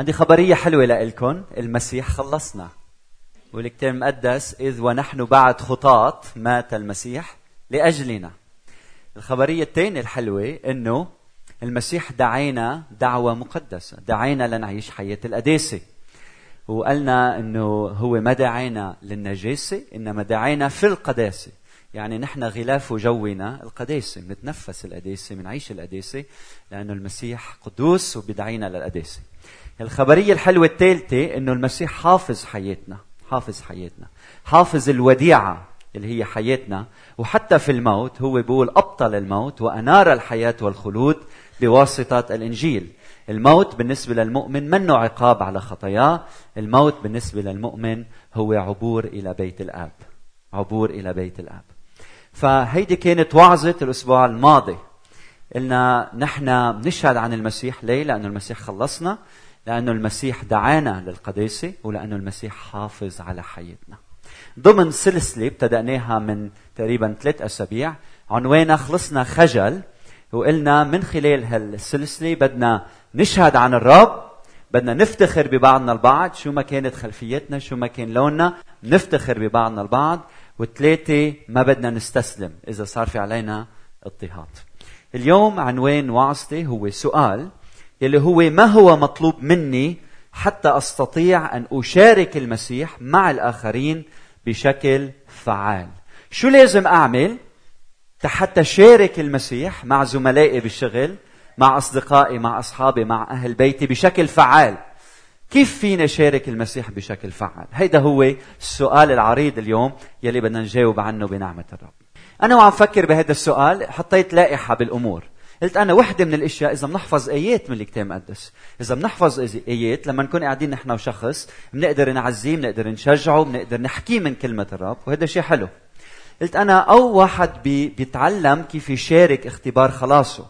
عندي خبرية حلوة لإلكم المسيح خلصنا. والكتاب المقدس إذ ونحن بعد خطاة مات المسيح لأجلنا. الخبرية الثانية الحلوة إنه المسيح دعينا دعوة مقدسة. دعينا لنعيش حياة القداسة. وقالنا إنه هو ما دعينا للنجاسة إنما دعينا في القداسة. يعني نحن غلاف جونا القداسة. بنتنفس القداسة بنعيش القداسة لأنه المسيح قدوس وبدعينا للقداسة. الخبرية الحلوة الثالثة إنه المسيح حافظ حياتنا حافظ حياتنا حافظ الوديعة اللي هي حياتنا وحتى في الموت هو بيقول أبطل الموت وأنار الحياة والخلود بواسطة الإنجيل. الموت بالنسبة للمؤمن منه عقاب على خطاياه الموت بالنسبة للمؤمن هو عبور إلى بيت الآب عبور إلى بيت الآب. فهيدي كانت وعظة الأسبوع الماضي. قلنا نحن نشهد عن المسيح ليه؟ لأنه المسيح خلصنا. لأنه المسيح دعانا للقداسة ولأنه المسيح حافظ على حياتنا. ضمن سلسلة ابتدأناها من تقريبا ثلاث أسابيع عنوانها خلصنا خجل وقلنا من خلال هالسلسلة بدنا نشهد عن الرب بدنا نفتخر ببعضنا البعض شو ما كانت خلفيتنا شو ما كان لوننا نفتخر ببعضنا البعض وثلاثة ما بدنا نستسلم إذا صار في علينا اضطهاد. اليوم عنوان وعظتي هو سؤال يلي هو ما هو مطلوب مني حتى أستطيع أن أشارك المسيح مع الآخرين بشكل فعال. شو لازم أعمل؟ حتى شارك المسيح مع زملائي بالشغل مع أصدقائي مع أصحابي مع أهل بيتي بشكل فعال. كيف فينا شارك المسيح بشكل فعال؟ هيدا هو السؤال العريض اليوم يلي بدنا نجاوب عنه بنعمة الرب. أنا وعم فكر بهذا السؤال حطيت لائحة بالأمور. قلت أنا وحدة من الأشياء إذا بنحفظ آيات من الكتاب المقدس. إذا بنحفظ آيات لما نكون قاعدين نحن وشخص بنقدر نعزيه بنقدر نشجعه بنقدر نحكيه من كلمة الرب وهذا شيء حلو. قلت أنا أو واحد بي بيتعلم كيف يشارك اختبار خلاصه.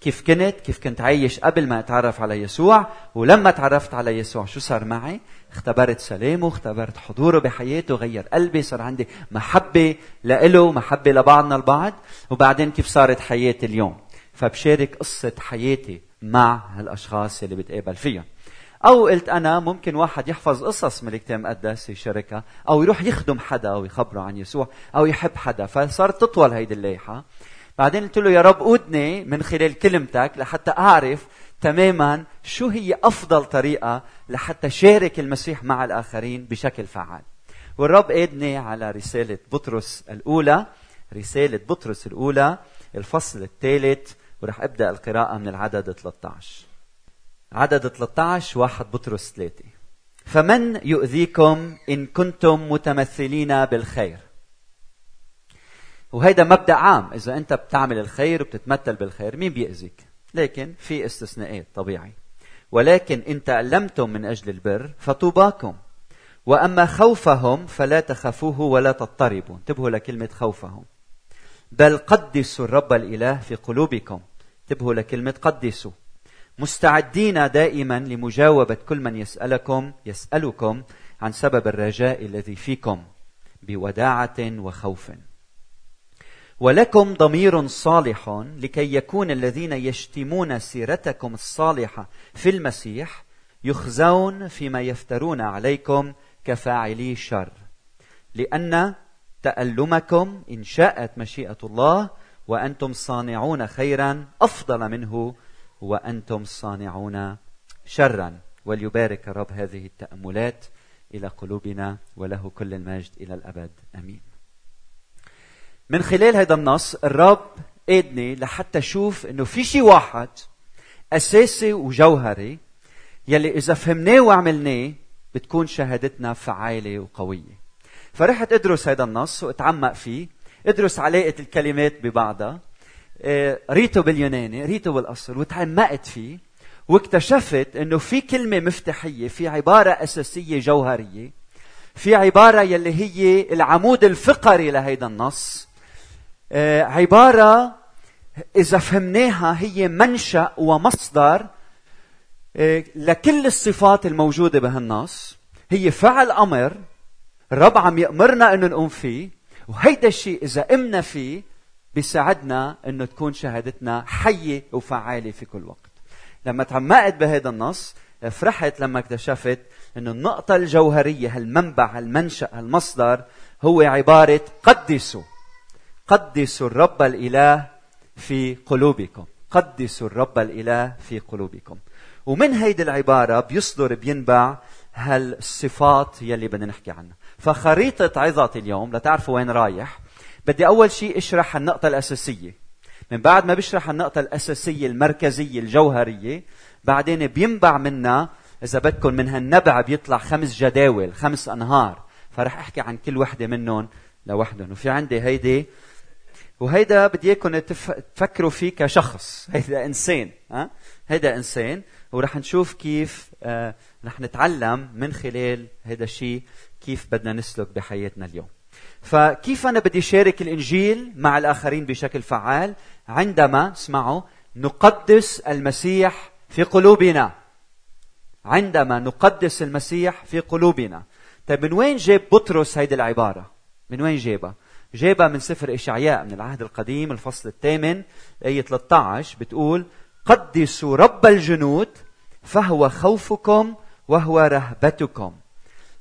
كيف كنت؟ كيف كنت عايش قبل ما أتعرف على يسوع؟ ولما تعرفت على يسوع شو صار معي؟ اختبرت سلامه اختبرت حضوره بحياته غير قلبي صار عندي محبة لإله محبة لبعضنا البعض. وبعدين كيف صارت حياتي اليوم؟ فبشارك قصة حياتي مع هالأشخاص اللي بتقابل فيهم. أو قلت أنا ممكن واحد يحفظ قصص من الكتاب المقدس يشاركها أو يروح يخدم حدا ويخبره عن يسوع أو يحب حدا. فصارت تطول هيدي الليحة بعدين قلت له يا رب قودني من خلال كلمتك لحتى أعرف تماما شو هي أفضل طريقة لحتى شارك المسيح مع الآخرين بشكل فعال. والرب قادني على رسالة بطرس الأولى. رسالة بطرس الأولى الفصل الثالث. ورح أبدأ القراءة من العدد 13 عدد 13 واحد بطرس ثلاثة. فمن يؤذيكم إن كنتم متمثلين بالخير؟ وهيدا مبدأ عام. إذا أنت بتعمل الخير وبتتمثل بالخير مين بيأذيك؟ لكن في استثناءات طبيعي. ولكن إن تألمتم من أجل البر فطوباكم. وأما خوفهم فلا تخافوه ولا تضطربوا انتبهوا لكلمة خوفهم. بل قدسوا الرب الإله في قلوبكم. انتبهوا لكلمة قدسوا. مستعدين دائما لمجاوبة كل من يسألكم يسألكم عن سبب الرجاء الذي فيكم بوداعة وخوف. ولكم ضمير صالح لكي يكون الذين يشتمون سيرتكم الصالحة في المسيح يخزون فيما يفترون عليكم كفاعلي شر. لأن تألمكم إن شاءت مشيئة الله وأنتم صانعون خيرا أفضل منه وأنتم صانعون شرا. وليبارك الرب هذه التأملات إلى قلوبنا وله كل المجد إلى الأبد. آمين. من خلال هذا النص الرب قادني لحتى أشوف إنه في شيء واحد أساسي وجوهري يلي إذا فهمناه وعملناه بتكون شهادتنا فعالة وقوية. فرحت أدرس هذا النص وأتعمق فيه ادرس علاقه الكلمات ببعضها. آه، ريته باليوناني ريته بالأصل وتعمقت فيه واكتشفت إنه في كلمة مفتاحية في عبارة أساسية جوهرية في عبارة يلي هي العمود الفقري لهيدا النص. آه، عبارة إذا فهمناها هي منشأ ومصدر آه، لكل الصفات الموجودة بهالنص. هي فعل أمر الرب عم يأمرنا أنه نقوم فيه. وهيدا الشيء إذا قمنا فيه بيساعدنا أنه تكون شهادتنا حية وفعالة في كل وقت. لما تعمقت بهذا النص فرحت لما اكتشفت إنه النقطة الجوهرية هالمنبع هالمنشأ هالمصدر هو عبارة قدسوا قدسوا الرب الإله في قلوبكم قدسوا الرب الإله في قلوبكم. ومن هيدي العبارة بيصدر بينبع هالصفات يلي بدنا نحكي عنها. فخريطة عظتي اليوم لتعرفوا وين رايح بدي أول شيء اشرح النقطة الأساسية. من بعد ما بشرح النقطة الأساسية المركزية الجوهرية بعدين بينبع منا إذا بدكم من هالنبع بيطلع خمس جداول خمس أنهار. فرح أحكي عن كل وحدة منهم لوحدهم. وفي عندي هيدي وهيدا بدي إياكم تفكروا فيه كشخص. هيدا إنسان ها؟ هيدا إنسان. ورح نشوف كيف آه رح نتعلم من خلال هذا الشيء كيف بدنا نسلك بحياتنا اليوم. فكيف أنا بدي شارك الإنجيل مع الآخرين بشكل فعال؟ عندما اسمعوا نقدس المسيح في قلوبنا. عندما نقدس المسيح في قلوبنا. طيب من وين جاب بطرس هيدي العبارة؟ من وين جابها؟ جابها من سفر إشعياء من العهد القديم الفصل الثامن آية 13 بتقول قدسوا رب الجنود فهو خوفكم وهو رهبتكم.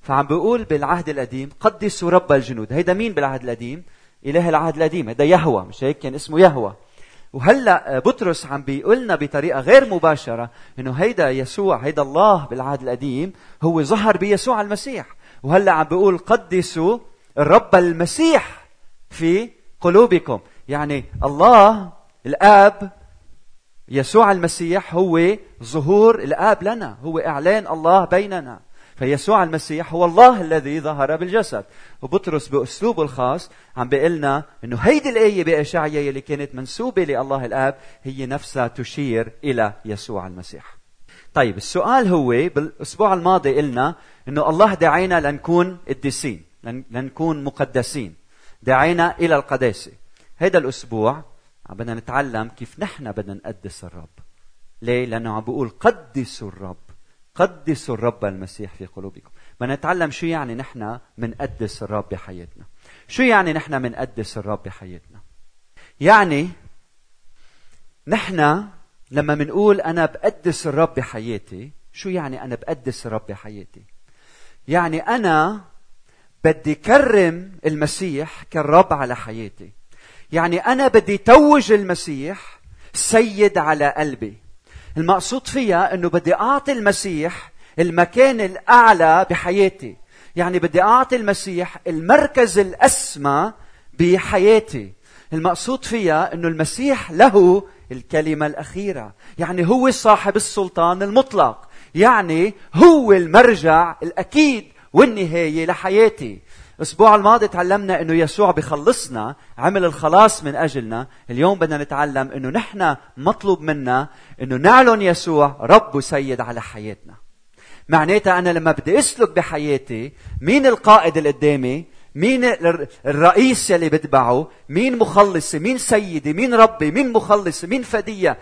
فعم بيقول بالعهد القديم قدسوا رب الجنود. هيدا مين بالعهد القديم؟ إله العهد القديم هيدا يهوى مش هيك؟ كان اسمه يهوى. وهلأ بطرس عم بيقول لنا بطريقة غير مباشرة إنه هيدا يسوع هيدا الله بالعهد القديم هو ظهر بيسوع المسيح. وهلأ عم بيقول قدسوا الرب المسيح في قلوبكم. يعني الله الآب يسوع المسيح هو ظهور الآب لنا هو إعلان الله بيننا. فيسوع المسيح هو الله الذي ظهر بالجسد. وبطرس باسلوبه الخاص عم بيقول لنا إنه هيدي الآية باشعيا اللي كانت منسوبة لله الآب هي نفسها تشير إلى يسوع المسيح. طيب السؤال هو بالأسبوع الماضي قلنا إنه الله دعينا لنكون قديسين لنكون مقدسين. دعينا إلى القداسة. هذا الأسبوع بدنا نتعلم كيف نحن بدنا نقدس الرب. ليه؟ لأنه عم بيقول قدسوا الرب. قدسوا الرب المسيح في قلوبكم. بدنا نتعلم شو يعني نحن منقدس الرب بحياتنا. شو يعني نحن منقدس الرب بحياتنا؟ يعني نحن لما منقول أنا بقدس الرب بحياتي شو يعني أنا بقدس الرب بحياتي؟ يعني أنا بدي كرم المسيح كالرب على حياتي. يعني أنا بدي توج المسيح سيد على قلبي. المقصود فيها إنه بدي أعطي المسيح المكان الأعلى بحياتي. يعني بدي أعطي المسيح المركز الأسمى بحياتي. المقصود فيها إنه المسيح له الكلمة الأخيرة. يعني هو صاحب السلطان المطلق. يعني هو المرجع الأكيد والنهاية لحياتي. الأسبوع الماضي تعلمنا إنه يسوع بخلصنا عمل الخلاص من أجلنا. اليوم بدنا نتعلم إنه نحن مطلوب منا إنه نعلن يسوع رب وسيد على حياتنا. معناتها أنا لما بدي أسلك بحياتي مين القائد اللي قدامي؟ مين الرئيس يلي بتبعه؟ مين مخلصي؟ مين سيدي؟ مين ربي؟ مين مخلصي؟ مين فدية؟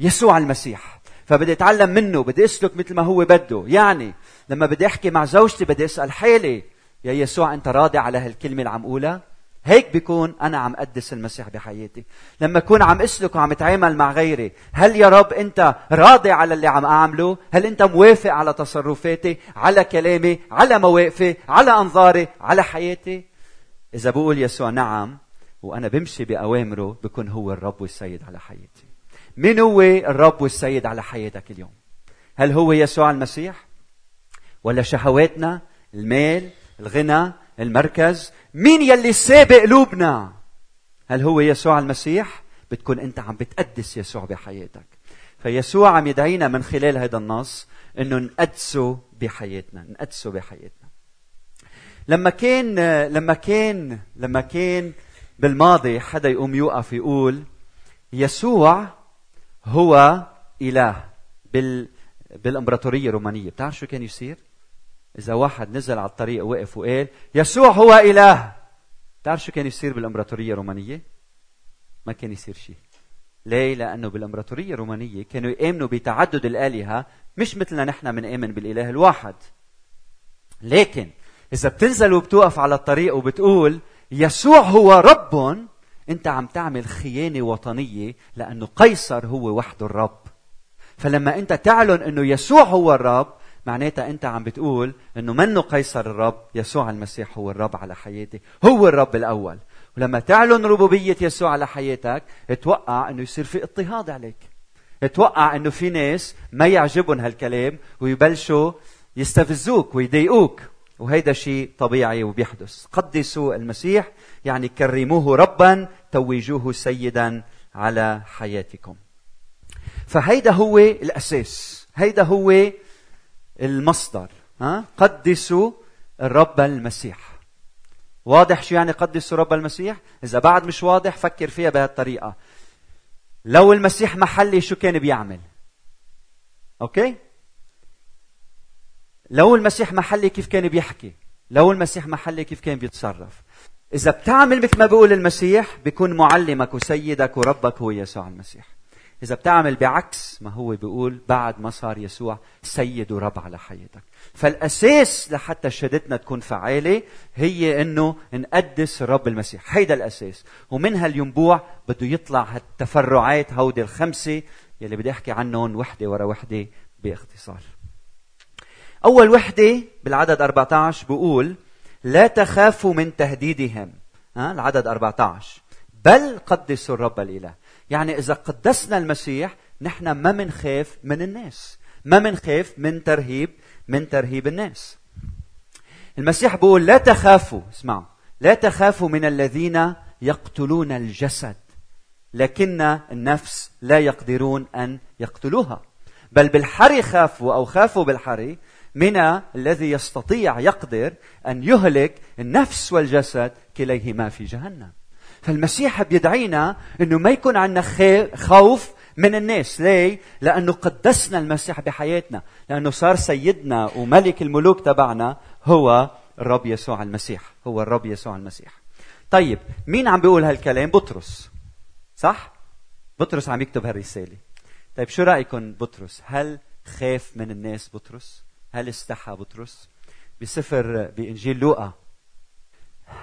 يسوع المسيح. فبدي أتعلم منه بدي أسلك مثل ما هو بده. يعني لما بدي أحكي مع زوجتي بدي أسأل حالي يا يسوع أنت راضي على هالكلمة اللي عم اقولها هيك بيكون أنا عم قدس المسيح بحياتي. لما أكون عم أسلك وعم أتعامل مع غيري هل يا رب أنت راضي على اللي عم أعمله؟ هل أنت موافق على تصرفاتي على كلامي على مواقفي على أنظاري على حياتي؟ إذا بقول يسوع نعم وأنا بمشي بأوامره بكون هو الرب والسيد على حياتي. مين هو الرب والسيد على حياتك اليوم؟ هل هو يسوع المسيح؟ ولا شهواتنا؟ المال؟ الغنى المركز. مين يلي سابق قلوبنا؟ هل هو يسوع المسيح؟ بتكون انت عم بتقدس يسوع بحياتك. فيسوع عم يدعينا من خلال هذا النص انه نقدسه بحياتنا نقدسه بحياتنا. لما كان لما كان لما كان بالماضي حدا يقوم يوقف يقول يسوع هو إله بال بالإمبراطورية الرومانية. بتعرف شو كان يصير؟ إذا واحد نزل على الطريق ووقف وقال يسوع هو إله. بتعرف شو كان يصير بالإمبراطورية الرومانية؟ ما كان يصير شيء. ليه؟ لأنه بالإمبراطورية الرومانية كانوا يآمنوا بتعدد الآلهة مش مثلنا نحن بنآمن بالإله الواحد. لكن إذا بتنزل وبتوقف على الطريق وبتقول يسوع هو رب. أنت عم تعمل خيانة وطنية لأنه قيصر هو وحده الرب. فلما أنت تعلن إنه يسوع هو الرب معناتها أنت عم بتقول إنه منه قيصر الرب يسوع المسيح هو الرب على حياتي هو الرب الأول. ولما تعلن ربوبية يسوع على حياتك أتوقع إنه يصير في اضطهاد عليك. أتوقع إنه في ناس ما يعجبهم هالكلام ويبلشوا يستفزوك ويضايقوك. وهيدا شيء طبيعي وبيحدث. قدسوا المسيح يعني كرموه ربا توجوه سيدا على حياتكم. فهيدا هو الأساس. هيدا هو المصدر ها؟ قدسوا الرب المسيح. واضح شو يعني قدسوا رب المسيح؟ إذا بعد مش واضح فكر فيها بهالطريقة. لو المسيح محلي شو كان بيعمل؟ أوكي؟ لو المسيح محلي كيف كان بيحكي؟ لو المسيح محلي كيف كان بيتصرف؟ إذا بتعمل مثل ما بيقول المسيح بيكون معلمك وسيدك وربك هو يسوع المسيح. إذا بتعمل بعكس ما هو بيقول بعد ما صار يسوع سيد ورب على حياتك. فالأساس لحتى شهادتنا تكون فعالة هي إنه نقدس الرب المسيح. هيدا الأساس. ومن هالينبوع بده يطلع هالتفرعات هودي الخمسة يلي بدي أحكي عنهم وحدة ورا وحدة باختصار. أول وحدة بالعدد 14 بقول لا تخافوا من تهديدهم. ها؟ العدد 14 بل قدسوا الرب الإله. يعني إذا قدسنا المسيح نحن ما منخاف من الناس. ما منخاف من ترهيب من ترهيب الناس. المسيح بيقول لا تخافوا. اسمعوا. لا تخافوا من الذين يقتلون الجسد لكن النفس لا يقدرون أن يقتلوها. بل بالحري خافوا أو خافوا بالحري من الذي يستطيع يقدر أن يهلك النفس والجسد كليهما في جهنم. فالمسيح بيدعينا إنه ما يكون عندنا خوف من الناس. ليه؟ لأنه قدسنا المسيح بحياتنا. لأنه صار سيدنا وملك الملوك تبعنا هو الرب يسوع المسيح. هو الرب يسوع المسيح. طيب مين عم بيقول هالكلام؟ بطرس. صح؟ بطرس عم يكتب هالرسالة. طيب شو رأيكم بطرس؟ هل خاف من الناس بطرس؟ هل استحى بطرس؟ بسفر بإنجيل لوقا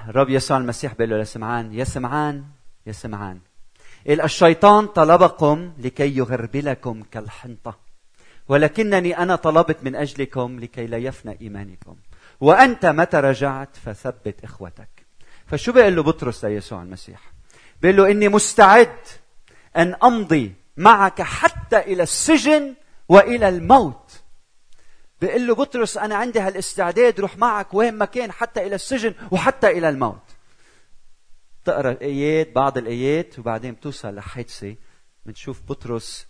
الرب يسوع المسيح بيقول له لسمعان يا سمعان يا سمعان. الشيطان طلبكم لكي يغربلكم كالحنطة. ولكنني أنا طلبت من أجلكم لكي لا يفنى إيمانكم. وأنت متى رجعت فثبت إخوتك. فشو بيقول له بطرس ليسوع المسيح؟ بيقول له إني مستعد أن أمضي معك حتى إلى السجن وإلى الموت بيقول له بطرس أنا عندي هالاستعداد روح معك وين ما كان حتى إلى السجن وحتى إلى الموت. تقرأ الآيات بعض الآيات وبعدين بتوصل لحادثة بنشوف بطرس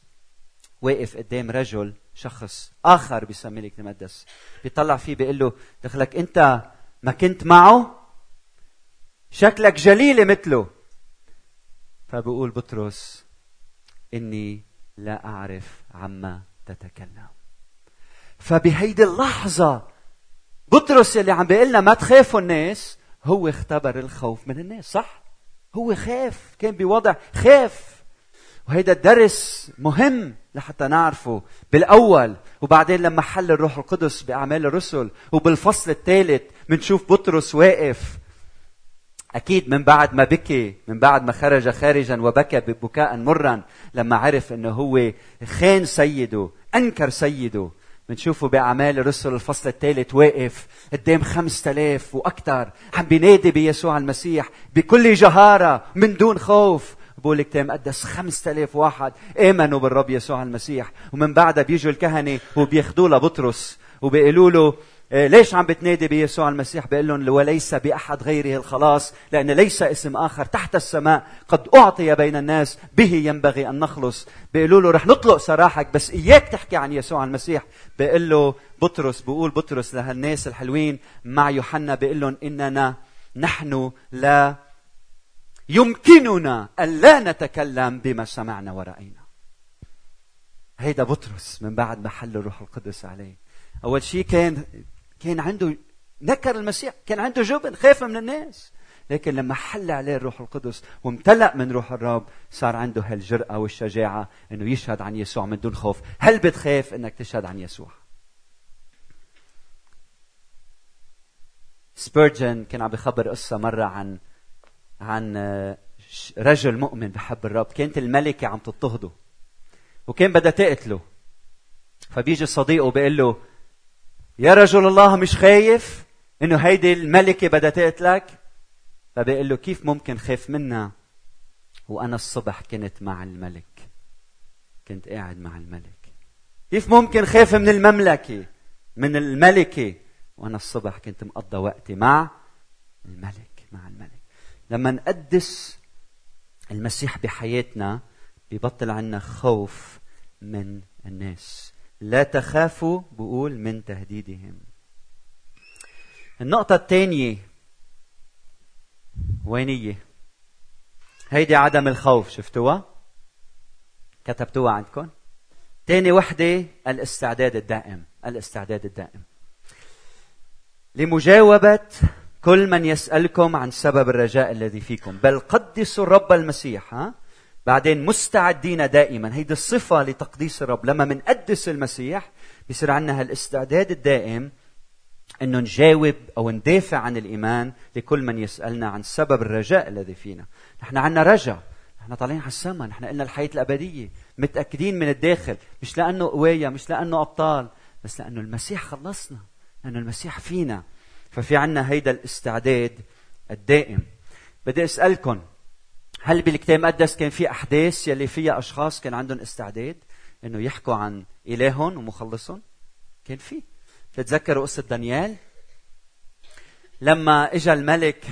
واقف قدام رجل شخص آخر بيسميه لك المقدس. بيطلع فيه بيقول له دخلك أنت ما كنت معه؟ شكلك جليله مثله. فبقول بطرس إني لا أعرف عما تتكلم. فبهيدي اللحظة بطرس اللي عم بيقول لنا ما تخافوا الناس هو اختبر الخوف من الناس صح؟ هو خاف كان بوضع خاف. وهيدا الدرس مهم لحتى نعرفه بالأول وبعدين لما حل الروح القدس بأعمال الرسل وبالفصل الثالث بنشوف بطرس واقف. أكيد من بعد ما بكي من بعد ما خرج خارجا وبكى ببكاء مرا لما عرف إنه هو خان سيده أنكر سيده. بنشوفه بأعمال الرسل الفصل الثالث واقف قدام خمسة آلاف وأكثر عم بينادي بيسوع المسيح بكل جهارة من دون خوف. بقول الكتاب مقدس خمسة آلاف واحد آمنوا بالرب يسوع المسيح. ومن بعدها بيجوا الكهنة وبياخذوا لبطرس. وبيقولوا له ليش عم بتنادي بيسوع المسيح؟ بيقول لهم وليس بأحد غيره الخلاص لأن ليس اسم آخر تحت السماء قد أعطي بين الناس به ينبغي أن نخلص. بيقولوا له رح نطلق سراحك بس إياك تحكي عن يسوع المسيح. بيقول له بطرس بيقول بطرس لهالناس الحلوين مع يوحنا بيقول لهم إننا نحن لا يمكننا أن لا نتكلم بما سمعنا ورأينا. هيدا بطرس من بعد ما حل الروح القدس عليه. أول شيء كان كان عنده نكر المسيح كان عنده جبن خاف من الناس. لكن لما حل عليه الروح القدس وامتلأ من روح الرب صار عنده هالجرأة والشجاعة إنه يشهد عن يسوع من دون خوف. هل بتخاف إنك تشهد عن يسوع؟ سبيرجن كان عم بخبر قصة مرة عن عن رجل مؤمن بحب الرب. كانت الملكة عم تضطهده وكان بدها تقتله. فبيجي صديقه بيقول له يا رجل الله مش خايف إنه هيدي الملكة بدها تقتلك؟ فبيقول له كيف ممكن خاف منها؟ وأنا الصبح كنت مع الملك. كنت قاعد مع الملك. كيف ممكن خاف من المملكة؟ من الملكة؟ وأنا الصبح كنت مقضى وقتي مع الملك مع الملك. لما نقدس المسيح بحياتنا ببطل عنا خوف من الناس. لا تخافوا بقول من تهديدهم. النقطة الثانية وينية؟ هيدي عدم الخوف شفتوها؟ كتبتوها عندكم؟ ثاني وحدة الاستعداد الدائم الاستعداد الدائم. لمجاوبة كل من يسألكم عن سبب الرجاء الذي فيكم بل قدسوا الرب المسيح ها؟ بعدين مستعدين دائما. هيدي الصفة لتقديس الرب. لما منقدس المسيح بصير عندنا هالاستعداد الدائم إنه نجاوب أو ندافع عن الإيمان لكل من يسألنا عن سبب الرجاء الذي فينا. نحن عندنا رجاء نحن طالعين على السماء. نحن قلنا الحياة الأبدية. متأكدين من الداخل. مش لأنه قويه مش لأنه أبطال بس لأنه المسيح خلصنا. لأنه المسيح فينا. ففي عنا هيدا الاستعداد الدائم. بدي اسالكم هل بالكتاب المقدس كان في أحداث يلي فيها أشخاص كان عندهم استعداد إنه يحكوا عن إلههم ومخلصهم؟ كان في. تتذكروا قصة دانيال؟ لما اجى الملك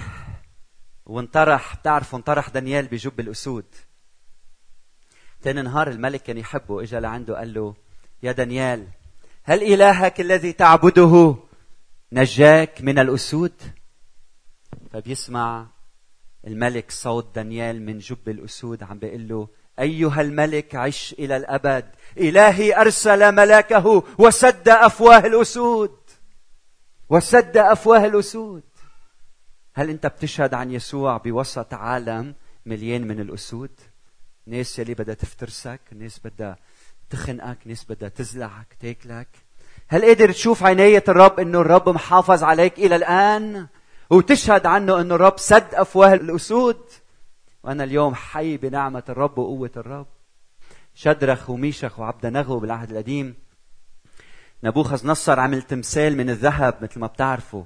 وانطرح بتعرفوا انطرح دانيال بجب الأسود. ثاني نهار الملك كان يحبه اجى لعنده قال له يا دانيال هل إلهك الذي تعبده نجاك من الأسود؟ فبيسمع الملك صوت دانيال من جب الأسود عم بيقول له أيها الملك عش إلى الأبد. إلهي أرسل ملاكه وسد أفواه الأسود. وسد أفواه الأسود. هل أنت بتشهد عن يسوع بوسط عالم مليان من الأسود؟ ناس يلي بدها تفترسك ناس بدها تخنقك ناس بدها تزلعك تاكلك. هل قادر تشوف عناية الرب إنه الرب محافظ عليك إلى الآن؟ وتشهد عنه إنه الرب سد أفواه الأسود. وأنا اليوم حي بنعمة الرب وقوة الرب. شدرخ وميشخ وعبد نغو بالعهد القديم. نبوخذ نصر عمل تمثال من الذهب مثل ما بتعرفوا.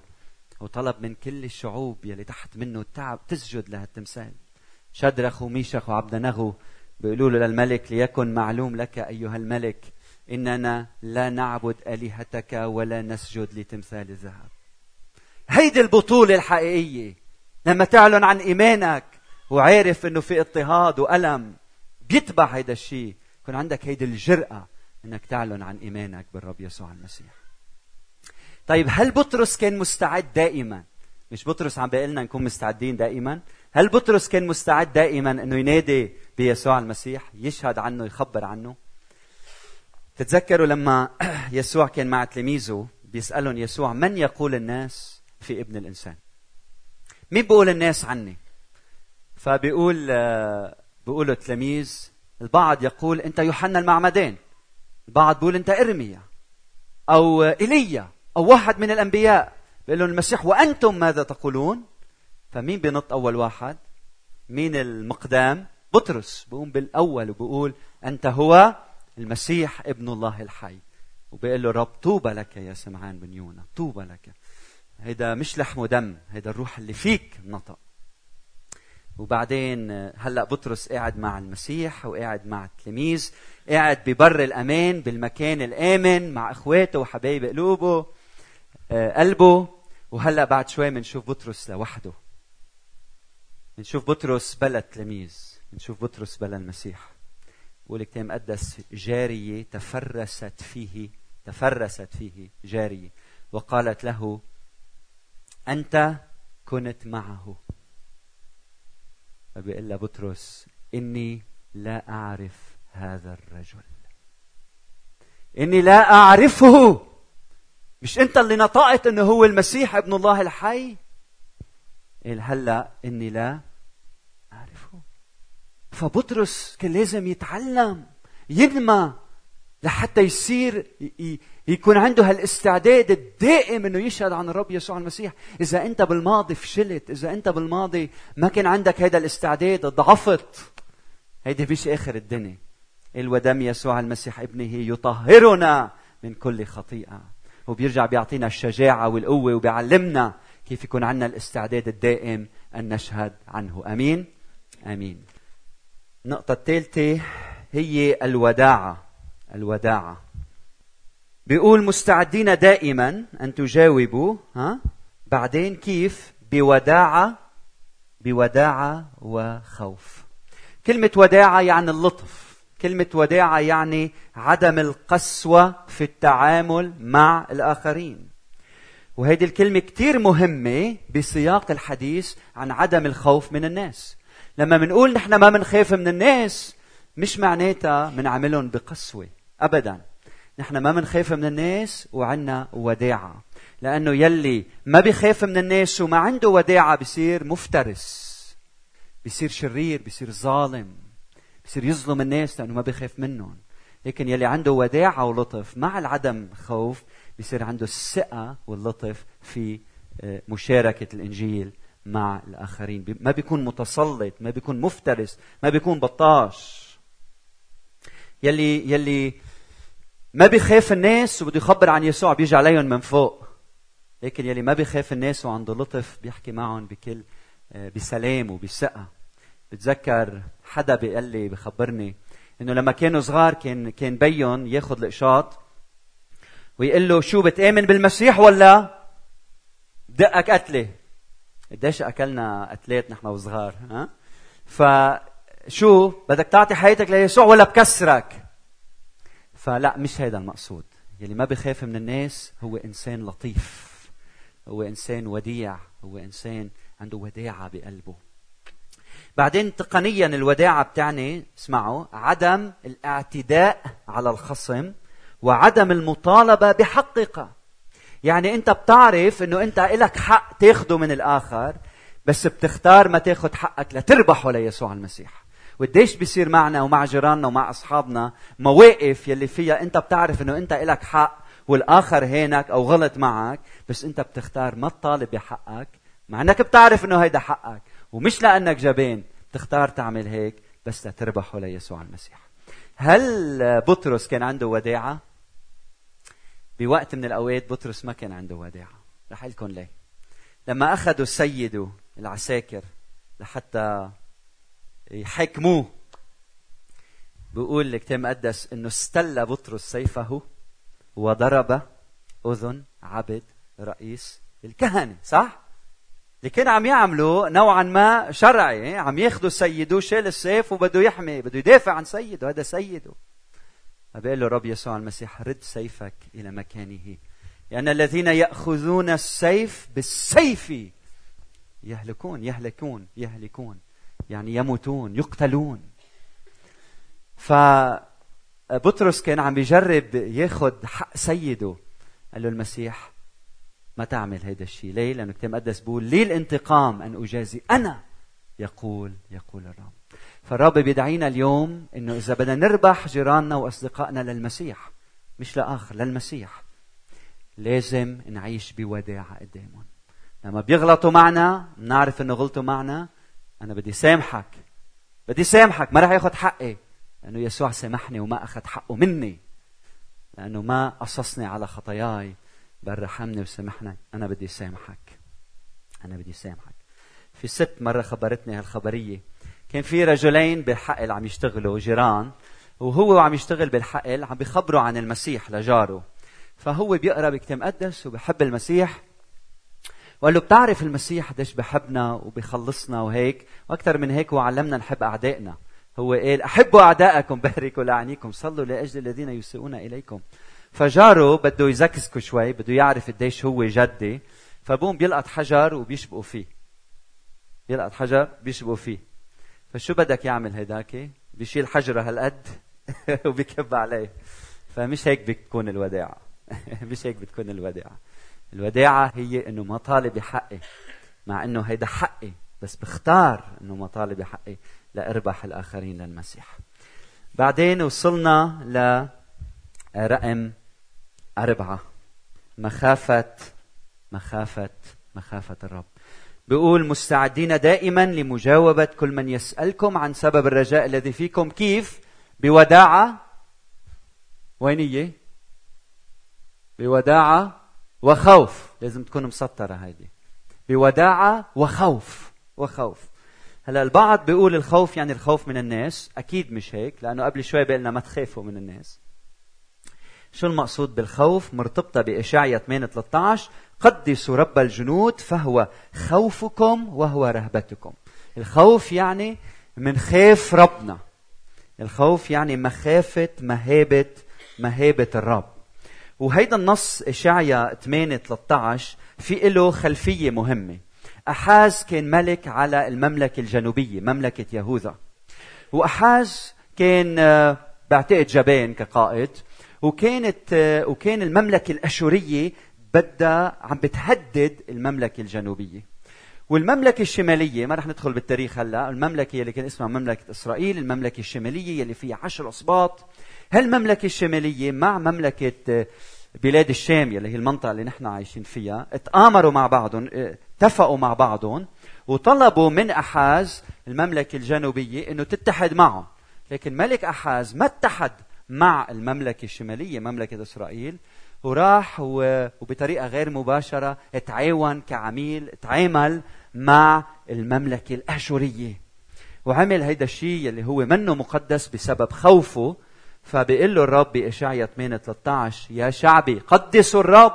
وطلب من كل الشعوب يلي تحت منه التعب تسجد لهالتمثال شدرخ وميشخ وعبد نغو بيقولوا له للملك ليكن معلوم لك أيها الملك إننا لا نعبد آلهتك ولا نسجد لتمثال الذهب. هيدي البطولة الحقيقية. لما تعلن عن إيمانك وعارف إنه في اضطهاد وألم بيتبع هيدا الشيء يكون عندك هيدي الجرأة إنك تعلن عن إيمانك بالرب يسوع المسيح. طيب هل بطرس كان مستعد دائما؟ مش بطرس عم بيقول لنا نكون مستعدين دائما. هل بطرس كان مستعد دائما إنه ينادي بيسوع المسيح يشهد عنه يخبر عنه؟ تتذكروا لما يسوع كان مع تلاميذه بيسألهم يسوع من يقول الناس؟ في ابن الإنسان. مين بيقول الناس عني؟ فبيقول بيقولوا التلاميذ البعض يقول أنت يوحنا المعمدان. البعض بيقول أنت إرميا أو إيليا أو واحد من الأنبياء. بيقول لهم المسيح وأنتم ماذا تقولون؟ فمين بينط أول واحد؟ مين المقدام؟ بطرس. بيقوم بالأول وبيقول أنت هو المسيح ابن الله الحي. وبيقول له رب طوبى لك يا سمعان بن يونا طوبى لك. هيدا مش لحم ودم هيدا الروح اللي فيك نطق وبعدين هلأ بطرس قاعد مع المسيح وقاعد مع التلاميذ قاعد ببر الأمان بالمكان الآمن مع إخواته وحبايب قلوبه آه، قلبه. وهلأ بعد شوي بنشوف بطرس لوحده. بنشوف بطرس بلا التلاميذ بنشوف بطرس بلا المسيح. بقول الكتاب المقدس جارية تفرست فيه تفرست فيه جارية. وقالت له أنت كنت معه. فبيقول بطرس إني لا أعرف هذا الرجل. إني لا أعرفه. مش أنت اللي نطقت إنه هو المسيح ابن الله الحي؟ قال هلا إني لا أعرفه. فبطرس كان لازم يتعلم ينمى لحتى يصير يكون عنده هالاستعداد الدائم إنه يشهد عن الرب يسوع المسيح، إذا أنت بالماضي فشلت، إذا أنت بالماضي ما كان عندك هذا الاستعداد ضعفت. هيدي مش آخر الدنيا. ودم يسوع المسيح ابنه يطهرنا من كل خطيئة. وبيرجع بيعطينا الشجاعة والقوة وبيعلمنا كيف يكون عندنا الاستعداد الدائم أن نشهد عنه. أمين؟ أمين. النقطة الثالثة هي الوداعة. الوداعة. بيقول مستعدين دائما أن تجاوبوا ها؟ بعدين كيف؟ بوداعة بوداعة وخوف. كلمة وداعة يعني اللطف. كلمة وداعة يعني عدم القسوة في التعامل مع الآخرين. وهذه الكلمة كتير مهمة بسياق الحديث عن عدم الخوف من الناس. لما بنقول نحن ما بنخاف من الناس مش معناتها بنعملهم بقسوة. أبدا. نحن ما بنخاف من الناس وعنا وداعة. لأنه يلي ما بيخاف من الناس وما عنده وداعة بصير مفترس. بصير شرير بصير ظالم. بصير يظلم الناس لأنه ما بيخاف منهم. لكن يلي عنده وداعة ولطف مع العدم خوف بصير عنده الثقة واللطف في آه، مشاركة الإنجيل مع الآخرين. ما بيكون متسلط ما بيكون مفترس ما بيكون بطاش. يلي يلي ما بيخاف الناس وبده يخبر عن يسوع بيجي عليهم من فوق. لكن يلي ما بيخاف الناس وعنده لطف بيحكي معهم بكل آه، بسلام وبثقة. بتذكر حدا بيقول لي بخبرني إنه لما كانوا صغار كان كان بيهم ياخذ القشاط ويقول له شو بتآمن بالمسيح ولا؟ دقك قتلة. قديش أكلنا قتلات نحن وصغار ها؟ فشو بدك تعطي حياتك ليسوع ولا بكسرك؟ فلا مش هذا المقصود. يلي ما بخاف من الناس هو إنسان لطيف هو إنسان وديع هو إنسان عنده وداعة بقلبه. بعدين تقنيا الوداعة بتعني اسمعوا عدم الاعتداء على الخصم وعدم المطالبة بحقك. يعني أنت بتعرف إنه أنت لك حق تاخده من الآخر بس بتختار ما تاخذ حقك لتربحه ليسوع المسيح. وقديش بيصير معنا ومع جيراننا ومع أصحابنا مواقف يلي فيها أنت بتعرف إنه أنت لك حق والآخر هينك أو غلط معك بس أنت بتختار ما تطالب بحقك مع إنك بتعرف إنه هيدا حقك ومش لأنك جبان بتختار تعمل هيك بس لتربحه ليسوع المسيح. هل بطرس كان عنده وداعة؟ بوقت من الأوقات بطرس ما كان عنده وداعة. رح لكم ليه. لما أخذوا سيده العساكر لحتى يحكموه بيقول الكتاب المقدس إنه استل بطرس سيفه وضرب أذن عبد رئيس الكهنة صح؟ اللي كان عم يعملوا نوعا ما شرعي عم ياخذوا سيده شال السيف وبده يحمي بده يدافع عن سيده هذا سيده. فبيقول له رب يسوع المسيح رد سيفك إلى مكانه. لأن الذين يأخذون السيف بالسيف يهلكون يهلكون يهلكون. يعني يموتون يقتلون. فبطرس كان عم بيجرب ياخذ حق سيده. قال له المسيح ما تعمل هذا الشيء ليه؟ لأنه كتاب مقدس بيقول لي الانتقام أن أجازي؟ أنا! يقول يقول الرب. فالرب بيدعينا اليوم إنه إذا بدنا نربح جيراننا وأصدقائنا للمسيح مش لآخر للمسيح لازم نعيش بوداعه قدامهم. لما بيغلطوا معنا بنعرف إنه غلطوا معنا أنا بدي سامحك. بدي سامحك. ما راح ياخذ حقي. لأنه يسوع سامحني وما أخذ حقه مني. لأنه ما قصصني على خطاياي. بل رحمني وسامحني. أنا بدي سامحك. أنا بدي سامحك. في ست مرة خبرتني هالخبرية. كان في رجلين بالحقل عم يشتغلوا جيران. وهو عم يشتغل بالحقل عم بيخبروا عن المسيح لجاره. فهو بيقرأ بكتاب مقدس وبحب المسيح. وقال له بتعرف المسيح قديش بحبنا وبيخلصنا وهيك؟ وأكثر من هيك هو علمنا نحب أعدائنا. هو قال أحبوا أعدائكم باركوا لعنيكم صلوا لأجل الذين يسيئون إليكم. فجاره بده يزكزكوا شوي بده يعرف قديش هو جدي. فبقوم بيلقط حجر وبيشبقوا فيه. بيلقط حجر بيشبقوا فيه. فشو بدك يعمل هيداك؟ بيشيل حجره هالقد وبيكب عليه. فمش هيك بتكون الوداعه مش هيك بتكون الوداعه الوداعة هي إنه ما طالب بحقي مع إنه هيدا حقي بس بختار إنه ما طالب بحقي لاربح الآخرين للمسيح. بعدين وصلنا لرقم أربعة مخافة مخافة مخافة الرب. بيقول مستعدين دائما لمجاوبة كل من يسألكم عن سبب الرجاء الذي فيكم. كيف؟ بوداعة وين هي؟ بوداعة وخوف. لازم تكون مسطرة هيدي بوداعة وخوف. وخوف. هلا البعض بيقول الخوف يعني الخوف من الناس. أكيد مش هيك لأنه قبل شوي بقلنا ما تخافوا من الناس. شو المقصود بالخوف؟ مرتبطة بإشعيا 8 13 قدسوا رب الجنود فهو خوفكم وهو رهبتكم. الخوف يعني من خاف ربنا. الخوف يعني مخافة مهابة مهابة الرب. وهيدا النص إشعيا 8 13 في له خلفية مهمة. أحاز كان ملك على المملكة الجنوبية مملكة يهوذا. وأحاز كان آه، بعتقد جبان كقائد. وكانت آه، وكان المملكة الأشورية بدها عم بتهدد المملكة الجنوبية. والمملكة الشمالية ما رح ندخل بالتاريخ هلأ المملكة اللي كان اسمها مملكة إسرائيل المملكة الشمالية اللي فيها عشر أسباط. هالمملكة الشمالية مع مملكة آه، بلاد الشام اللي هي المنطقة اللي نحن عايشين فيها اتآمروا مع بعضهم اتفقوا مع بعضهم وطلبوا من أحاز المملكة الجنوبية أنه تتحد معه لكن ملك أحاز ما اتحد مع المملكة الشمالية مملكة إسرائيل وراح وبطريقة غير مباشرة تعاون كعميل تعامل مع المملكة الأشورية. وعمل هيدا الشيء اللي هو منه مقدس بسبب خوفه فبيقول له الرب بإشعيا 8 13 يا شعبي قدسوا الرب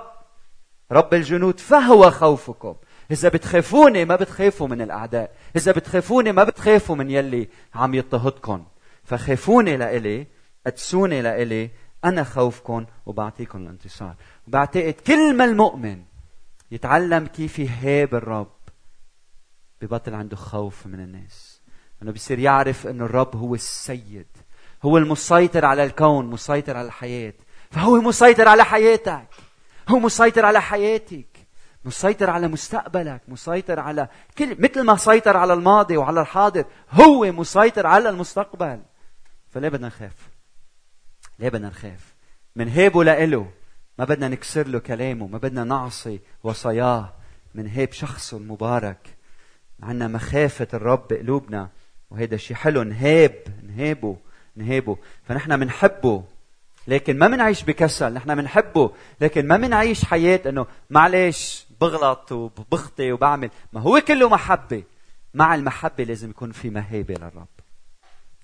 رب الجنود فهو خوفكم. إذا بتخافوني ما بتخافوا من الأعداء إذا بتخافوني ما بتخافوا من يلي عم يضطهدكم. فخافوني لإلي قدسوني لإلي أنا خوفكم وبعطيكم الانتصار. وبعتقد كل ما المؤمن يتعلم كيف يهاب الرب ببطل عنده خوف من الناس. إنه بصير يعرف إنه الرب هو السيد. هو المسيطر على الكون مسيطر على الحياة. فهو مسيطر على حياتك. هو مسيطر على حياتك. مسيطر على مستقبلك. مسيطر على كل مثل ما سيطر على الماضي وعلى الحاضر هو مسيطر على المستقبل. فليه بدنا نخاف؟ ليه بدنا نخاف؟ هيبه لإله. ما بدنا نكسر له كلامه. ما بدنا نعصي وصاياه هيب شخصه المبارك. عنا مخافة الرب بقلوبنا وهيدا شيء حلو نهاب نهابه نهابه. فنحن بنحبه لكن ما بنعيش بكسل نحن بنحبه لكن ما بنعيش حياة إنه معلش بغلط وبخطي وبعمل. ما هو كله محبة. مع المحبة لازم يكون في مهابة للرب.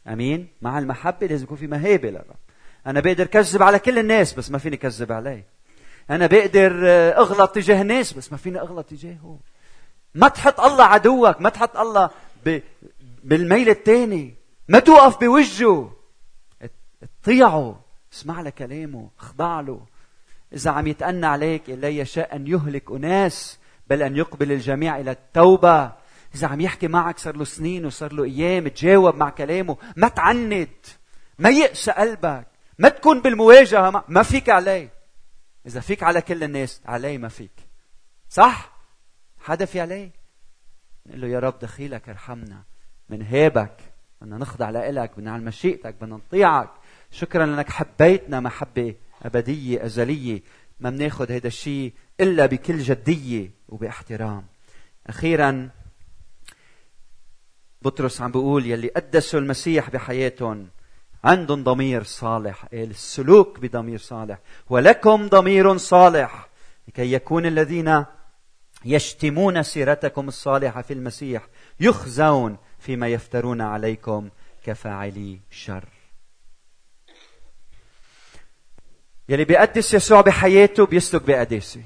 أمين؟ مع المحبة لازم يكون في مهابة للرب. أنا بقدر كذب على كل الناس بس ما فيني كذب عليه. أنا بقدر آه، أغلط تجاه الناس بس ما فيني أغلط تجاهه. ما تحط الله عدوك ما تحط الله ب... بالميل الثاني ما توقف بوجهه. اطيعه. اسمع لكلامه اخضع له. إذا عم يتأنى عليك لا يشاء أن يهلك أناس بل أن يقبل الجميع إلى التوبة. إذا عم يحكي معك صار له سنين وصار له أيام تجاوب مع كلامه. ما تعند ما يقسى قلبك. ما تكون بالمواجهة. ما, ما فيك عليه. إذا فيك على كل الناس عليه ما فيك. صح؟ حدا في عليه؟ نقول له يا رب دخيلك ارحمنا من هيبك بدنا نخضع لإلك بدنا على مشيئتك بدنا نطيعك. شكرا لأنك حبيتنا محبة أبدية أزلية. ما بناخذ هذا الشيء إلا بكل جدية وباحترام. أخيرا بطرس عم بيقول يلي قدسوا المسيح بحياتهم عندهم ضمير صالح. السلوك بضمير صالح. ولكم ضمير صالح لكي يكون الذين يشتمون سيرتكم الصالحة في المسيح يخزون فيما يفترون عليكم كفاعلي شر. يلي بيقدس يسوع بحياته بيسلك بقداسة.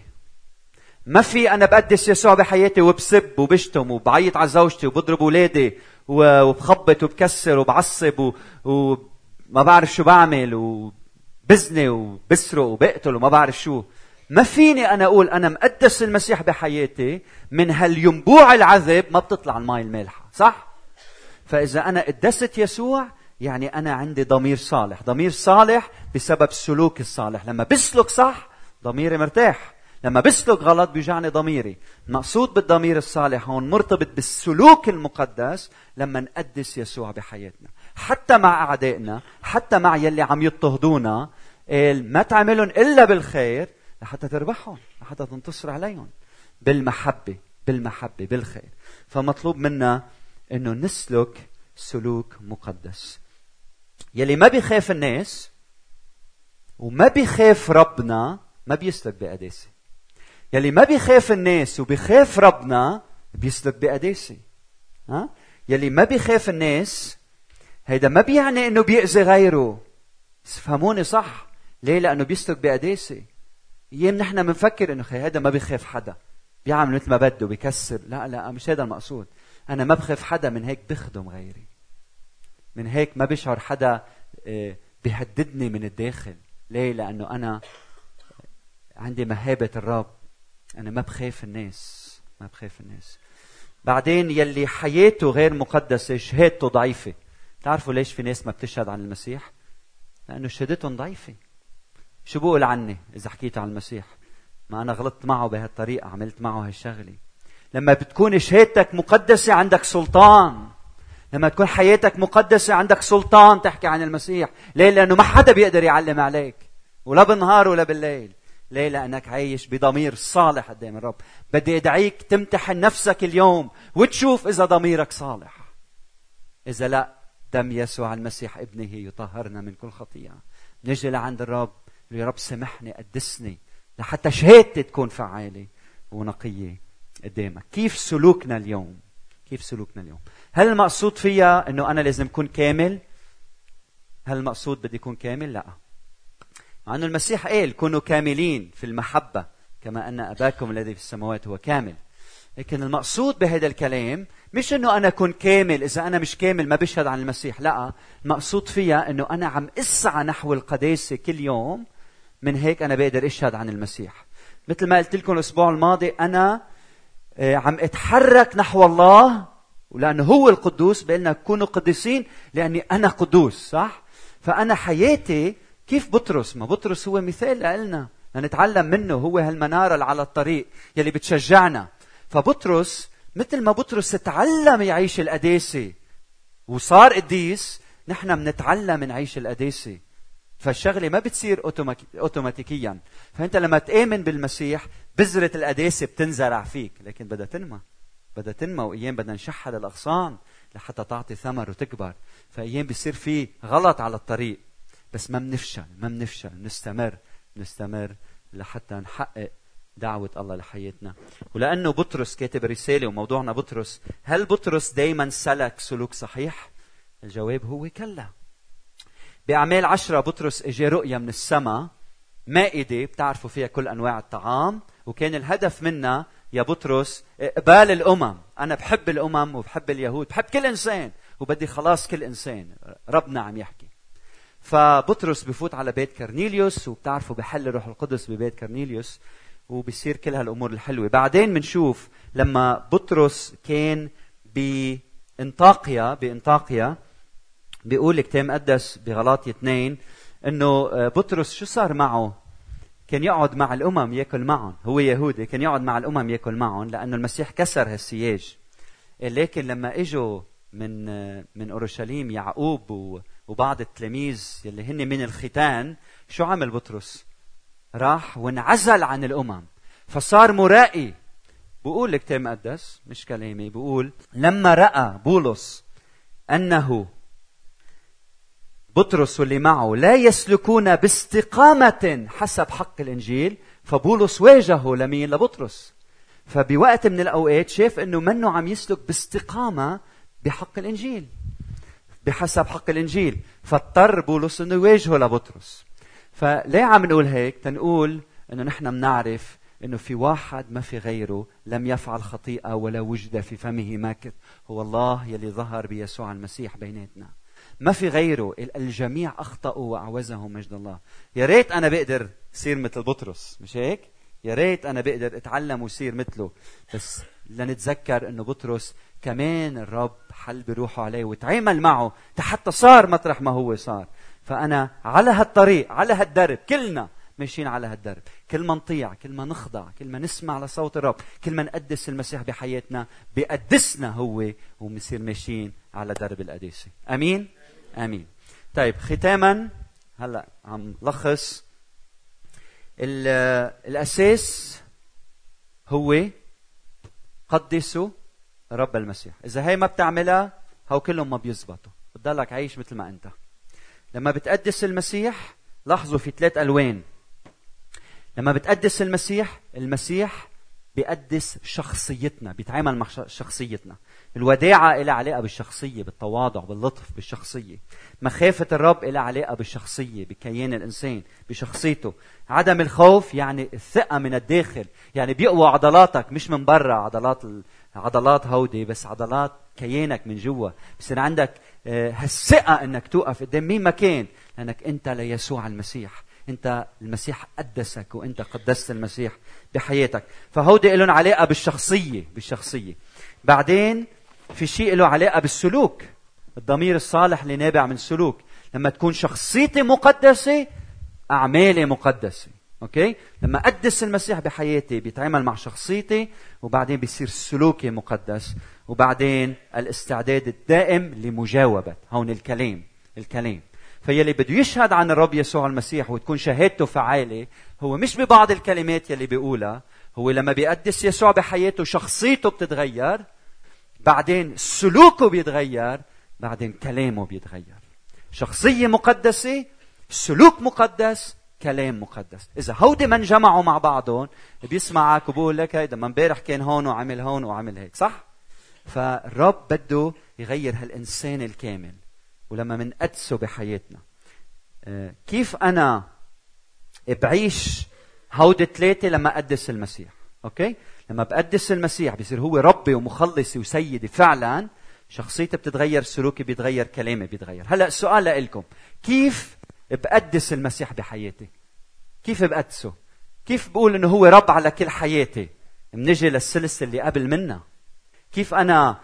ما في أنا بقدس يسوع بحياتي وبسب وبشتم وبعيط على زوجتي وبضرب اولادي وبخبط وبكسر وبعصب وما بعرف شو بعمل وبزني وبسرق وبقتل وما بعرف شو. ما فيني أنا أقول أنا مقدس المسيح بحياتي من هالينبوع العذب ما بتطلع الماء المالحة صح؟ فإذا أنا قدست يسوع يعني أنا عندي ضمير صالح ضمير صالح بسبب سلوك الصالح لما بسلك صح ضميري مرتاح لما بسلك غلط بيوجعني ضميري. المقصود بالضمير الصالح هون مرتبط بالسلوك المقدس لما نقدس يسوع بحياتنا. حتى مع أعدائنا حتى مع يلي عم يضطهدونا ما تعملهم إلا بالخير لحتى تربحهم لحتى تنتصر عليهم. بالمحبة بالمحبة بالخير. فمطلوب منا إنه نسلك سلوك مقدس. يلي ما بيخاف الناس وما بيخاف ربنا ما بيسلك بقداسة. يلي ما بيخاف الناس وبيخاف ربنا بيسلك بقداسة. ها؟ يلي ما بيخاف الناس هيدا ما بيعني إنه بيأذي غيره. فهموني صح؟ ليه؟ لأنه بيسلك بقداسة. أيام نحن بنفكر إنه خي هذا ما بيخاف حدا. بيعمل مثل ما بده بيكسر لا لا مش هذا المقصود. أنا ما بخاف حدا من هيك بخدم غيري. من هيك ما بشعر حدا آه، بيهددني من الداخل. ليه؟ لأنه أنا عندي مهابة الرب. أنا ما بخاف الناس. ما بخاف الناس. بعدين يلي حياته غير مقدسة شهادته ضعيفة. تعرفوا ليش في ناس ما بتشهد عن المسيح؟ لأنه شهادتهم ضعيفة. شو بقول عني إذا حكيت عن المسيح؟ ما أنا غلطت معه بهالطريقة عملت معه هالشغلة. لما بتكون شهادتك مقدسة عندك سلطان لما تكون حياتك مقدسة عندك سلطان تحكي عن المسيح. ليه؟ لأنه ما حدا بيقدر يعلم عليك. ولا بالنهار ولا بالليل. ليه؟ لأنك عايش بضمير صالح قدام الرب. بدي أدعيك تمتحن نفسك اليوم وتشوف إذا ضميرك صالح. إذا لا دم يسوع المسيح ابنه يطهرنا من كل خطيئة. نجي لعند الرب. يا رب سامحني قدسني لحتى شهادتي تكون فعالة ونقية قدامك. كيف سلوكنا اليوم؟ كيف سلوكنا اليوم؟ هل المقصود فيها إنه أنا لازم أكون كامل؟ هل المقصود بدي أكون كامل؟ لا. مع إنه المسيح قال كونوا كاملين في المحبة كما أن أباكم الذي في السماوات هو كامل. لكن المقصود بهذا الكلام مش إنه أنا أكون كامل إذا أنا مش كامل ما بشهد عن المسيح لا. المقصود فيها إنه أنا عم أسعى نحو القداسة كل يوم من هيك أنا بقدر أشهد عن المسيح. مثل ما قلت لكم الأسبوع الماضي أنا آه، عم أتحرك نحو الله ولأنه هو القدوس بقلنا كونوا قديسين لأني أنا قدوس صح؟ فأنا حياتي كيف بطرس؟ ما بطرس هو مثال لنا لنتعلم منه هو هالمنارة اللي على الطريق يلي بتشجعنا. فبطرس مثل ما بطرس تعلم يعيش القداسة وصار قديس نحن بنتعلم نعيش القداسة فالشغلة ما بتصير اوتوماتيكيا. فأنت لما تآمن بالمسيح بذرة القداسة بتنزرع فيك. لكن بدها تنمى بدها تنمى وايام بدنا نشحذ الاغصان لحتى تعطي ثمر وتكبر. فأيام بيصير في غلط على الطريق. بس ما بنفشل ما بنفشل نستمر. نستمر لحتى نحقق دعوة الله لحياتنا. ولأنه بطرس كاتب رسالة وموضوعنا بطرس هل بطرس دايما سلك سلوك صحيح؟ الجواب هو كلا. بأعمال عشرة بطرس اجى رؤيا من السماء مائدة بتعرفوا فيها كل أنواع الطعام وكان الهدف منها يا بطرس إقبال الأمم. أنا بحب الأمم وبحب اليهود بحب كل إنسان وبدي خلاص كل إنسان. ربنا عم يحكي. فبطرس بفوت على بيت كرنيليوس وبتعرفوا بحل روح القدس ببيت كرنيليوس وبصير كل هالأمور الحلوة. بعدين بنشوف لما بطرس كان بإنطاقيا بإنطاقيا بيقول الكتاب المقدس بغلاطي اثنين إنه آه، بطرس شو صار معه؟ كان يقعد مع الأمم يأكل معهم، هو يهودي كان يقعد مع الأمم يأكل معهم لأنه المسيح كسر هالسياج. لكن لما إجوا من آه، من أورشليم يعقوب وبعض التلاميذ يلي هن من الختان شو عمل بطرس؟ راح وانعزل عن الأمم فصار مرائي بقول الكتاب المقدس مش كلامي بقول لما رأى بولس أنه بطرس واللي معه لا يسلكون باستقامة حسب حق الإنجيل فبولس واجهه لمين؟ لبطرس. فبوقت من الأوقات شاف أنه منه عم يسلك باستقامة بحق الإنجيل بحسب حق الإنجيل. فاضطر بولس أنه يواجهه لبطرس. فليه عم نقول هيك؟ تنقول أنه نحن بنعرف إنه في واحد ما في غيره لم يفعل خطيئة ولا وجد في فمه ماكر هو الله يلي ظهر بيسوع المسيح بيناتنا. ما في غيره. الجميع أخطأوا وأعوزهم مجد الله. يا ريت أنا بقدر صير مثل بطرس مش هيك؟ يا ريت أنا بقدر أتعلم وصير مثله. بس لنتذكر إنه بطرس كمان الرب حل بروحه عليه وتعامل معه. حتى صار مطرح ما هو صار. فأنا على هالطريق على هالدرب كلنا ماشيين على هالدرب. كل ما نطيع كل ما نخضع كل ما نسمع لصوت الرب كل ما نقدس المسيح بحياتنا بيقدسنا هو وبنصير ماشيين على درب القداسه آمين؟ آمين. طيب ختاما هلا عم لخص الأساس هو قدسوا رب المسيح. إذا هي ما بتعملها هو كلهم ما بيزبطوا. بتضلك عايش مثل ما أنت. لما بتقدس المسيح لاحظوا في ثلاث ألوان. لما بتقدس المسيح المسيح بيقدس شخصيتنا بيتعامل مع شخصيتنا. الوداعة إلى علاقة بالشخصية بالتواضع باللطف بالشخصية. مخافة الرب إلى علاقة بالشخصية بكيان الإنسان بشخصيته. عدم الخوف يعني الثقة من الداخل. يعني بيقوى عضلاتك مش من برا. عضلات عضلات هودي بس عضلات كيانك من جوا. بصير عندك آه، هالثقة إنك توقف قدام مين ما كان. لأنك أنت ليسوع المسيح. أنت المسيح قدسك وأنت قدست المسيح بحياتك. فهودي لهم علاقة بالشخصية بالشخصية. بعدين في شيء له علاقة بالسلوك. الضمير الصالح اللي نابع من سلوك. لما تكون شخصيتي مقدسة أعمالي مقدسة. أوكي؟ لما اقدس المسيح بحياتي بيتعامل مع شخصيتي وبعدين بيصير سلوكي مقدس. وبعدين الاستعداد الدائم لمجاوبة. هون الكلام الكلام. فاللي بده يشهد عن الرب يسوع المسيح وتكون شهادته فعالة هو مش ببعض الكلمات يلي بيقولها. هو لما بيقدس يسوع بحياته شخصيته بتتغير. بعدين سلوكه بيتغير بعدين كلامه بيتغير. شخصية مقدسة سلوك مقدس كلام مقدس. إذا هودي ما انجمعوا مع بعضهم بيسمعك وبقول لك هيدا ما امبارح كان هون وعمل هون وعمل هيك. صح؟ فالرب بده يغير هالإنسان الكامل ولما منقدسه بحياتنا. آه، كيف أنا بعيش هودي ثلاثة لما أقدس المسيح؟ أوكي؟ لما بقدس المسيح بصير هو ربي ومخلصي وسيدي فعلا شخصيتي بتتغير سلوكي بيتغير كلامي بيتغير. هلأ السؤال لكم كيف بقدس المسيح بحياتي؟ كيف بقدسه؟ كيف بقول إنه هو رب على كل حياتي؟ منجي للسلسلة اللي قبل منا. كيف أنا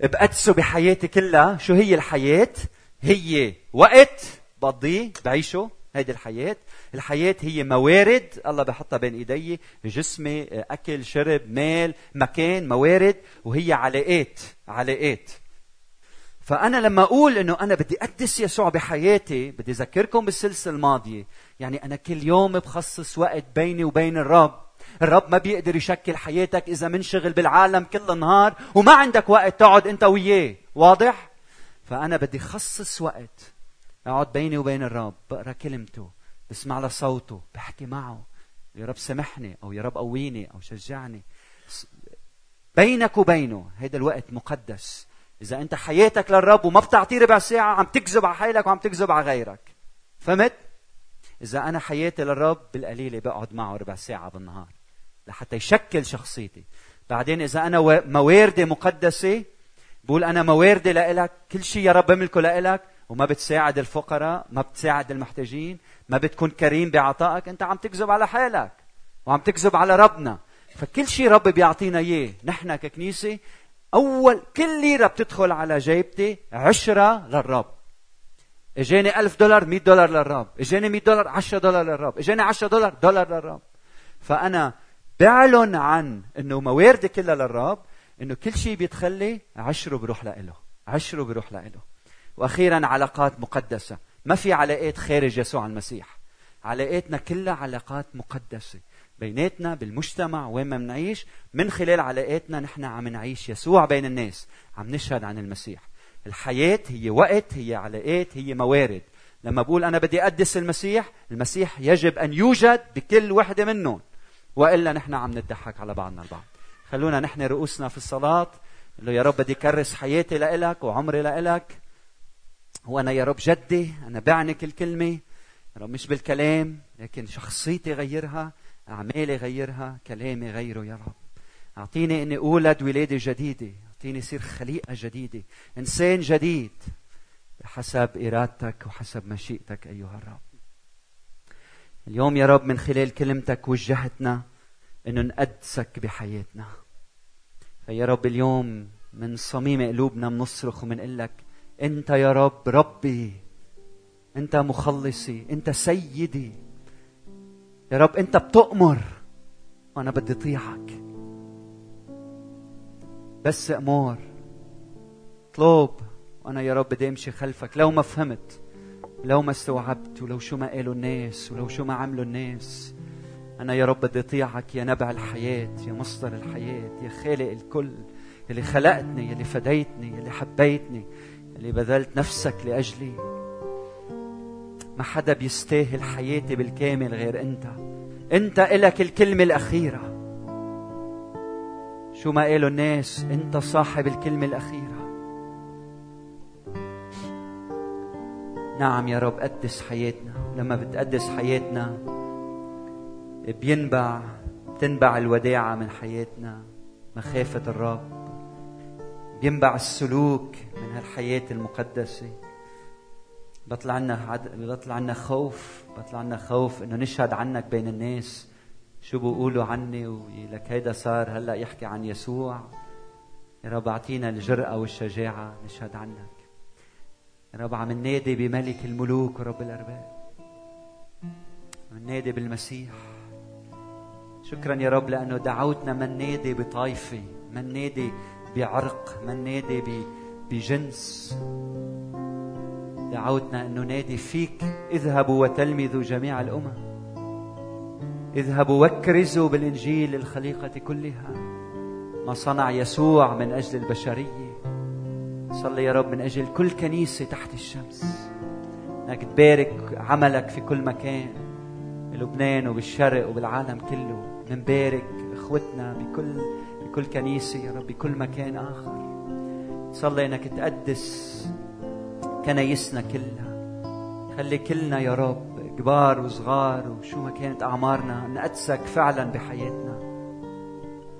بقدسه بحياتي كلها؟ شو هي الحياة؟ هي وقت بقضيه بعيشه هيدي الحياة. الحياة هي موارد الله بحطها بين إيدي جسمي أكل شرب مال مكان موارد وهي علاقات علاقات. فأنا لما أقول إنه أنا بدي أقدس يسوع بحياتي بدي أذكركم بالسلسلة الماضية. يعني أنا كل يوم بخصص وقت بيني وبين الرب. الرب ما بيقدر يشكل حياتك إذا منشغل بالعالم كل النهار وما عندك وقت تقعد أنت وياه. واضح؟ فأنا بدي خصص وقت أقعد بيني وبين الرب بقرأ كلمته بسمع لصوته بحكي معه. يا رب سامحني أو يا رب قويني أو شجعني. بينك وبينه هذا الوقت مقدس. إذا أنت حياتك للرب وما بتعطيه ربع ساعة عم تكذب على حالك وعم تكذب على غيرك. فهمت؟ إذا أنا حياتي للرب بالقليلة بقعد معه ربع ساعة بالنهار لحتى يشكل شخصيتي. بعدين إذا أنا مواردي مقدسة بقول أنا مواردي لإلك كل شيء يا رب بملكه لإلك وما بتساعد الفقراء ما بتساعد المحتاجين ما بتكون كريم بعطائك انت عم تكذب على حالك وعم تكذب على ربنا. فكل شيء رب بيعطينا إياه. نحن ككنيسة أول كل ليرة بتدخل على جيبتي عشرة للرب. إجاني ألف دولار مئة دولار للرب. إجاني مئة دولار عشرة دولار للرب. إجاني عشرة دولار دولار للرب. فأنا بعلن عن إنه مواردي كلها للرب إنه كل شيء بيدخل عشرة بروح لإله. عشرة بروح لإله. وأخيرا علاقات مقدسة. ما في علاقات خارج يسوع المسيح. علاقاتنا كلها علاقات مقدسة. بيناتنا بالمجتمع وين ما بنعيش. من خلال علاقاتنا نحن عم نعيش يسوع بين الناس. عم نشهد عن المسيح. الحياة هي وقت هي علاقات هي موارد. لما بقول أنا بدي أقدس المسيح المسيح يجب أن يوجد بكل وحدة منهم. وإلا نحن عم نضحك على بعضنا البعض. خلونا نحن رؤوسنا في الصلاة. له يا رب بدي كرس حياتي لإلك وعمري لإلك. وأنا يا رب جدي أنا بعنك الكلمة يا رب مش بالكلام لكن شخصيتي غيرها أعمالي غيرها كلامي غيره يا رب. أعطيني إني أولد ولادة جديدة أعطيني صير خليقة جديدة إنسان جديد بحسب إرادتك وحسب مشيئتك أيها الرب. اليوم يا رب من خلال كلمتك وجهتنا إنه نقدسك بحياتنا. فيا رب اليوم من صميم قلوبنا بنصرخ وبنقول لك أنت يا رب ربي أنت مخلصي أنت سيدي. يا رب أنت بتؤمر وأنا بدي أطيعك. بس أمور اطلب وأنا يا رب بدي أمشي خلفك. لو ما فهمت لو ما استوعبت ولو شو ما قالوا الناس ولو شو ما عملوا الناس أنا يا رب بدي أطيعك يا نبع الحياة يا مصدر الحياة يا خالق الكل يلي خلقتني يلي فديتني يلي حبيتني. يلي بذلت نفسك لأجلي. ما حدا بيستاهل حياتي بالكامل غير أنت. أنت إلك الكلمة الأخيرة. شو ما قالوا الناس؟ أنت صاحب الكلمة الأخيرة. نعم يا رب قدس حياتنا. لما بتقدس حياتنا بينبع تنبع الوداعة من حياتنا مخافة الرب. بينبع السلوك من هالحياة المقدسة. بطلع عنا عد... بطلع عنا خوف بطلع عنا خوف إنه نشهد عنك بين الناس. شو بيقولوا عني ولك هيدا صار هلأ يحكي عن يسوع. يا رب أعطينا الجرأة والشجاعة نشهد عنك. يا رب عم ننادي بملك الملوك ورب الأرباب. عم ننادي بالمسيح. شكرا يا رب لأنه دعوتنا من نادي بطائفه من نادي بعرق من نادي بجنس. دعوتنا أن ننادي فيك اذهبوا وتلمذوا جميع الأمم. اذهبوا واكرزوا بالإنجيل للخليقة كلها. ما صنع يسوع من أجل البشرية. صلي يا رب من أجل كل كنيسة تحت الشمس. إنك تبارك عملك في كل مكان بلبنان وبالشرق وبالعالم كله. منبارك إخوتنا بكل بكل كنيسة يا رب بكل مكان آخر. صلي انك تقدس كنايسنا كلها. خلي كلنا يا رب كبار وصغار وشو ما كانت أعمارنا نقدسك فعلا بحياتنا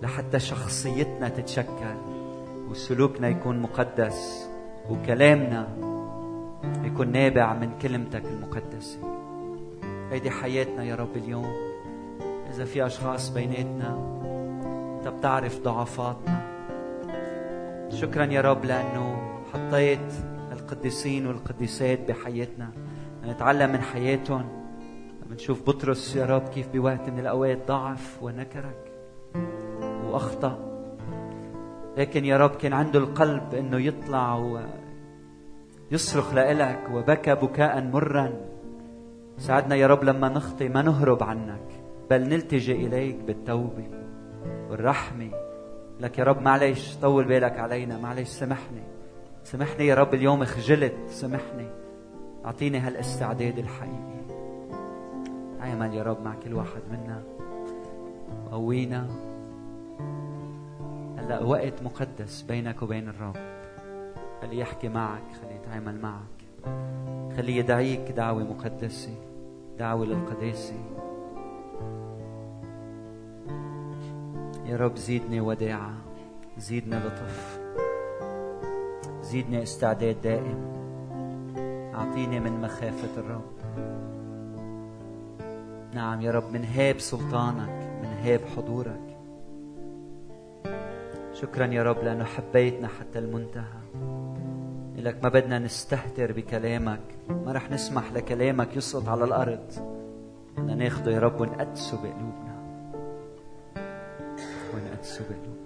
لحتى شخصيتنا تتشكل وسلوكنا يكون مقدس وكلامنا يكون نابع من كلمتك المقدسة. هيدي حياتنا يا رب اليوم. إذا في أشخاص بيناتنا أنت بتعرف ضعفاتنا. شكرا يا رب لأنه حطيت القديسين والقديسات بحياتنا. نتعلم من حياتهم. بنشوف بطرس يا رب كيف بوقت من الأوقات ضعف ونكرك وأخطأ. لكن يا رب كان عنده القلب إنه يطلع ويصرخ لإلك وبكى بكاء مرا. ساعدنا يا رب لما نخطي ما نهرب عنك بل نلتجئ إليك بالتوبة. والرحمة لك يا رب معلش طول بالك علينا معلش سامحني. سامحني يا رب اليوم خجلت سامحني. أعطيني هالاستعداد الحقيقي. أعمل يا رب مع كل واحد منا. قوينا. هلا وقت مقدس بينك وبين الرب. خليه يحكي معك خليه يتعامل معك. خليه يدعيك دعوة مقدسة دعوة للقداسة. يا رب زيدني وداعة زيدنا لطف زيدني استعداد دائم. أعطيني من مخافة الرب. نعم يا رب من هاب سلطانك من هاب حضورك. شكرا يا رب لأنه حبيتنا حتى المنتهى. لك ما بدنا نستهتر بكلامك ما رح نسمح لكلامك يسقط على الأرض. بدنا ناخده يا رب ونقدسه بقلوبنا. when at Sovereign